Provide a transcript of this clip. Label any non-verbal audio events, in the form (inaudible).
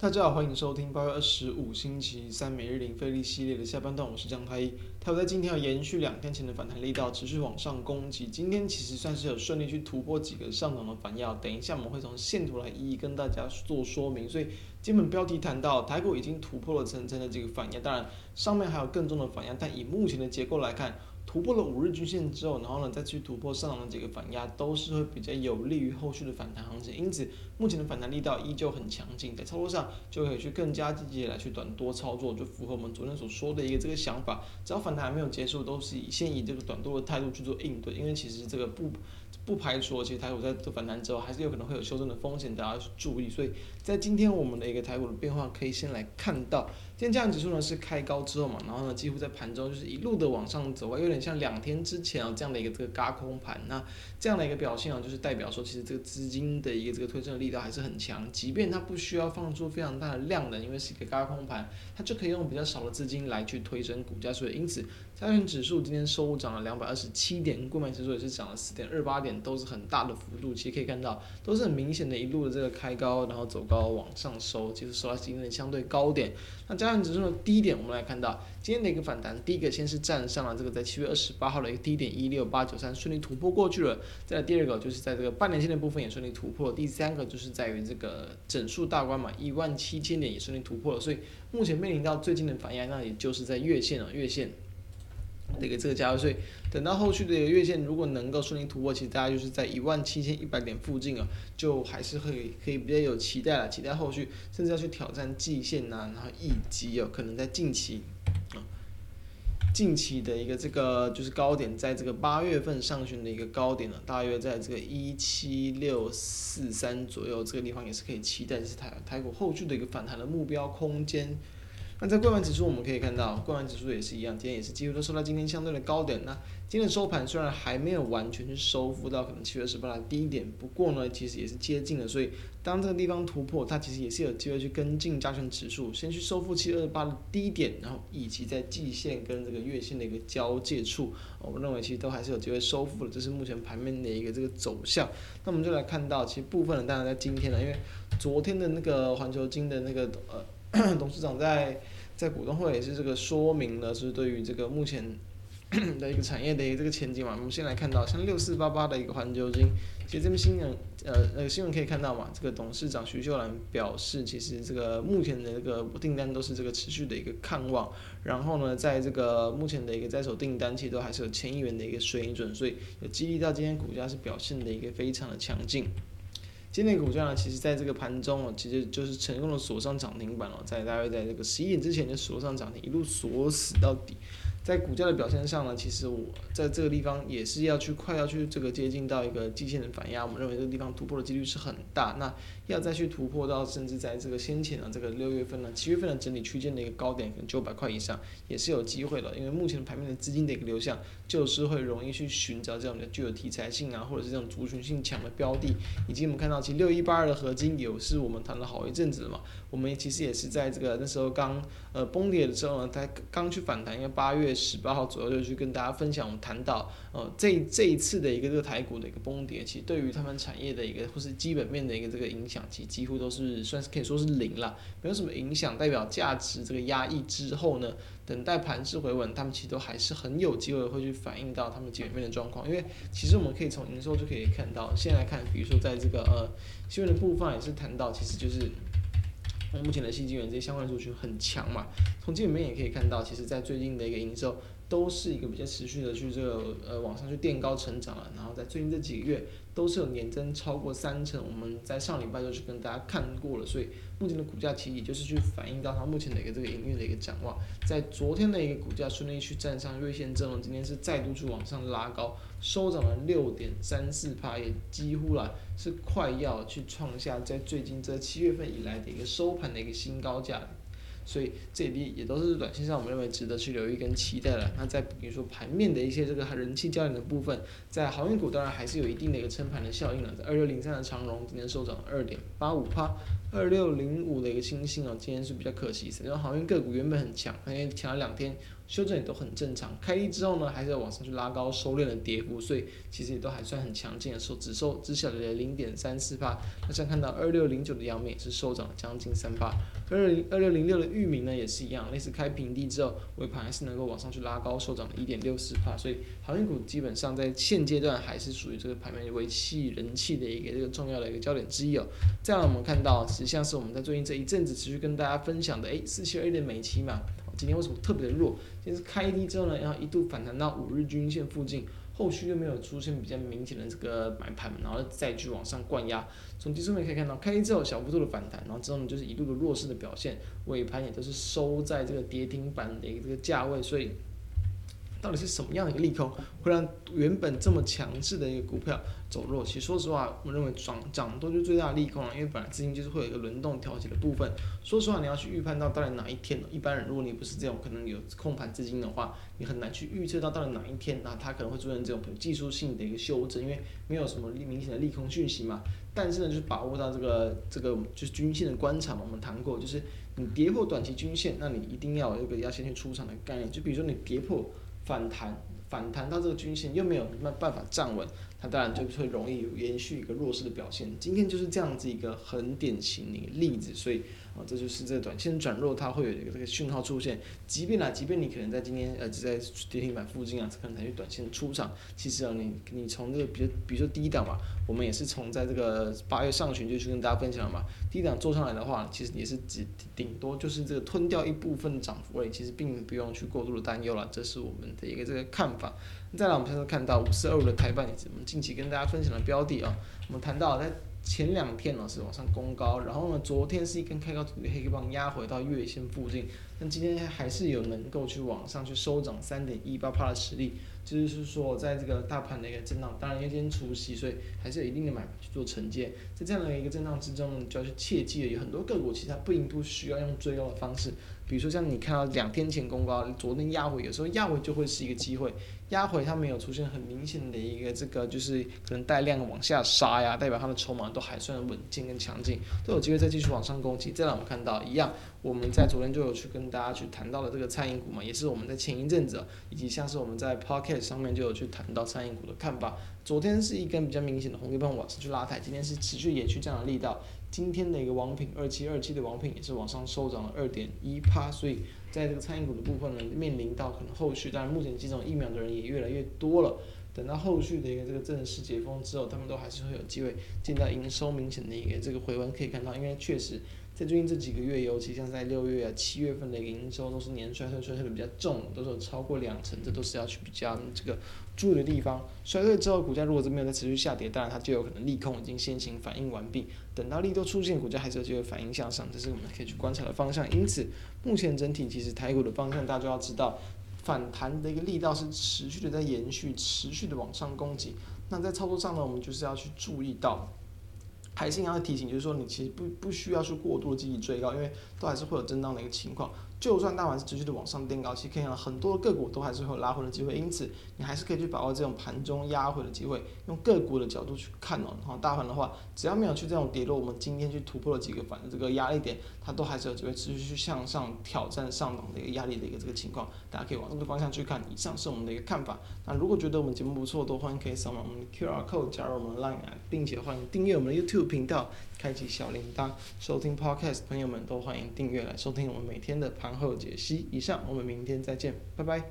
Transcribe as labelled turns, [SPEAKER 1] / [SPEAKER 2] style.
[SPEAKER 1] 大家好，欢迎收听八月二十五星期三每日零费力系列的下半段，我是江太一。它在今天要延续两天前的反弹力道，持续往上攻击。今天其实算是有顺利去突破几个上涨的反压，等一下我们会从线图来一一跟大家做说明。所以基本标题谈到台股已经突破了层层的这个反压，当然上面还有更重的反压，但以目前的结构来看。突破了五日均线之后，然后呢再去突破上涨的几个反压，都是会比较有利于后续的反弹行情。因此，目前的反弹力道依旧很强劲，在操作上就可以去更加积极的来去短多操作，就符合我们昨天所说的一个这个想法。只要反弹还没有结束，都是以先以这个短多的态度去做应对，因为其实这个不不排除，其实台股在做反弹之后，还是有可能会有修正的风险，大家要去注意。所以在今天我们的一个台股的变化，可以先来看到。今天加权指数呢是开高之后嘛，然后呢几乎在盘中就是一路的往上走啊，有点像两天之前啊这样的一个这个嘎空盘。那这样的一个表现啊，就是代表说其实这个资金的一个这个推升的力道还是很强，即便它不需要放出非常大的量能，因为是一个嘎空盘，它就可以用比较少的资金来去推升股价。所以因此加权指数今天收涨了两百二十七点，柜买指数也是涨了四点二八点，都是很大的幅度。其实可以看到都是很明显的一路的这个开高，然后走高往上收，其实收到今天的相对高点。那加权指数的低点，我们来看到今天的一个反弹，第一个先是站上了这个在七月二十八号的一个低点一六八九三，顺利突破过去了。再第二个就是在这个半年线的部分也顺利突破。第三个就是在于这个整数大关嘛，一万七千点也顺利突破了。所以目前面临到最近的反压，那也就是在月线了，月线。的一个这个价位，所以等到后续的一个月线如果能够顺利突破，其实大家就是在一万七千一百点附近啊，就还是会可以比较有期待了，期待后续甚至要去挑战季线呐、然后以及有可能在近期啊，近期的一个这个就是高点，在这个八月份上旬的一个高点呢，大约在这个一七六四三左右，这个地方也是可以期待是台台股后续的一个反弹的目标空间。那在柜买指数，我们可以看到，柜买指数也是一样，今天也是几乎都收到今天相对的高点。那今天的收盘虽然还没有完全去收复到可能七月十八的低点，不过呢，其实也是接近了。所以当这个地方突破，它其实也是有机会去跟进加权指数，先去收复七月二十八的低点，然后以及在季线跟这个月线的一个交界处，我们认为其实都还是有机会收复的。这是目前盘面的一个这个走向。那我们就来看到，其实部分的当然在今天呢，因为昨天的那个环球金的那个呃。(clears throat) 董事长在在股东会也是这个说明了，是对于这个目前 (clears throat) 的一个产业的一个这个前景嘛。我们先来看到像六四八八的一个环球金，其实这边新闻呃那个新闻可以看到嘛，这个董事长徐秀兰表示，其实这个目前的这个订单都是这个持续的一个看望，然后呢，在这个目前的一个在手订单其实都还是有千亿元的一个水准，所以有激励到今天股价是表现的一个非常的强劲。今天股价呢，其实在这个盘中哦，其实就是成功的锁上涨停板了，在大约在这个十一点之前就锁上涨停，一路锁死到底。在股价的表现上呢，其实我在这个地方也是要去快要去这个接近到一个季线的反压，我们认为这个地方突破的几率是很大。那要再去突破到甚至在这个先前的这个六月份呢、七月份的整理区间的一个高点，可能九百块以上也是有机会的。因为目前盘面的资金的一个流向，就是会容易去寻找这种的具有题材性啊，或者是这种族群性强的标的。以及我们看到，其实六一八二的合金也是我们谈了好一阵子了嘛。我们其实也是在这个那时候刚呃崩跌的时候呢，才刚去反弹，因为八月。十八号左右就去跟大家分享，我们谈到，呃，这这一次的一个这个台股的一个崩跌，其实对于他们产业的一个或是基本面的一个这个影响，其实几乎都是算是可以说是零了，没有什么影响。代表价值这个压抑之后呢，等待盘势回稳，他们其实都还是很有机会会去反映到他们基本面的状况。因为其实我们可以从营收就可以看到，现在看，比如说在这个呃新闻的部分也是谈到，其实就是。目前的新能源这些相关的族群很强嘛，从这里面也可以看到，其实在最近的一个营收都是一个比较持续的去这个呃往上去垫高成长了，然后在最近这几个月都是有年增超过三成，我们在上礼拜就去跟大家看过了，所以目前的股价其实也就是去反映到它目前的一个这个营运的一个展望，在昨天的一个股价顺利去站上月线之后，今天是再度去往上拉高，收涨了六点三四趴，也几乎了是快要去创下在最近这七月份以来的一个收盘的一个新高价。所以这里也都是短线上我们认为值得去留意跟期待的。那在比如说盘面的一些这个人气焦点的部分，在航运股当然还是有一定的一个撑盘的效应了。在二六零三的长荣今天收涨二点八五趴，二六零五的一个星星啊，今天是比较可惜，因为航运个股原本很强，因为强了两天修正也都很正常。开低之后呢，还是要往上去拉高收敛了跌幅，所以其实也都还算很强劲的收，只收只小了零点三四帕。那像看到二六零九的阳明也是收涨了将近三帕，二零二六零六的域名呢也是一样，类似开平低之后尾盘还是能够往上去拉高收涨了一点六四帕，所以航运股基本上在现阶段还是属于这个盘面为吸引人气的一个这个重要的一个焦点之一哦。这样我们看到，实际上是我们在最近这一阵子持续跟大家分享的，诶，四七二一的美期嘛，今天为什么特别的弱？今天是开低之后呢，然后一度反弹到五日均线附近，后续就没有出现比较明显的这个买盘，然后再去往上灌压。从技术面可以看到，开低之后小幅度的反弹，然后之后呢就是一度的弱势的表现，尾盘也都是收在这个跌停板的一个这个价位，所以。到底是什么样的一个利空，会让原本这么强势的一个股票走弱？其实说实话，我认为涨涨多就是最大的利空了，因为本来资金就是会有一个轮动调节的部分。说实话，你要去预判到到底哪一天，一般人如果你不是这种可能有控盘资金的话，你很难去预测到到底哪一天，那它可能会出现这种技术性的一个修正，因为没有什么明显的利空讯息嘛。但是呢，就是把握到这个这个就是均线的观察嘛，我们谈过，就是你跌破短期均线，那你一定要有一个要先去出场的概念，就比如说你跌破。反弹，反弹到这个均线又没有办办法站稳，它当然就会容易有延续一个弱势的表现。今天就是这样子一个很典型的例子，所以。啊，这就是这个短线转弱，它会有一个这个讯号出现。即便啊，即便你可能在今天呃，只在跌停板附近啊，可能才去短线出场。其实啊，你你从这个比如比如说低档嘛，我们也是从在这个八月上旬就去跟大家分享了嘛。低档做上来的话，其实也是只顶多就是这个吞掉一部分涨幅而已，其实并不用去过度的担忧了。这是我们的一个这个看法。再来，我们现在看到五四二五的台半，也是近期跟大家分享的标的啊。我们谈到在。前两天呢是往上攻高，然后呢昨天是一根开高走低黑棒压回到月线附近，但今天还是有能够去往上去收涨三点一八趴的实力，就是说在这个大盘的一个震荡，当然因为今天除息，所以还是有一定的买盘去做承接，在这样的一个震荡之中呢，就要去切记了，有很多个股其实它并不需要用追高的方式，比如说像你看到两天前攻高，昨天压回，有时候压回就会是一个机会。压回它没有出现很明显的一个这个就是可能带量往下杀呀，代表它的筹码都还算稳健跟强劲，都有机会再继续往上攻击。再让我们看到一样，我们在昨天就有去跟大家去谈到了这个餐饮股嘛，也是我们在前一阵子，以及像是我们在 Pocket 上面就有去谈到餐饮股的看法。昨天是一根比较明显的红 K 棒往上去拉抬，今天是持续延续这样的力道。今天的一个王品二七二七的王品也是往上收涨了二点一趴，所以。在这个餐饮股的部分呢，面临到可能后续，当然目前接种疫苗的人也越来越多了。等到后续的一个这个正式解封之后，他们都还是会有机会见到营收明显的一个这个回温。可以看到，因为确实在最近这几个月，尤其像在六月啊、七月份的一个营收都是年衰退衰退的比较重，都是有超过两成，这都是要去比较这个注意的地方。衰退之后，股价如果是没有再持续下跌，当然它就有可能利空已经先行反应完毕。等到利多出现，股价还是有机会反应向上，这是我们可以去观察的方向。因此，目前整体其实台股的方向，大家就要知道。反弹的一个力道是持续的在延续，持续的往上攻击。那在操作上呢，我们就是要去注意到，还是要提醒，就是说你其实不不需要去过度积极追高，因为都还是会有震荡的一个情况。就算大盘是持续的往上垫高，其实可以看到很多个股都还是会有拉回的机会，因此你还是可以去把握这种盘中压回的机会，用个股的角度去看哦。然后大盘的话，只要没有去这种跌落，我们今天去突破了几个反这个压力点，它都还是有机会持续去向上挑战上档的一个压力的一个这个情况。大家可以往这个方向去看。以上是我们的一个看法。那如果觉得我们节目不错，都欢迎可以扫码我们的 QR code 加入我们的 Line，并且欢迎订阅我们的 YouTube 频道。开启小铃铛，收听 Podcast，朋友们都欢迎订阅来收听我们每天的盘然后解析。以上，我们明天再见，拜拜。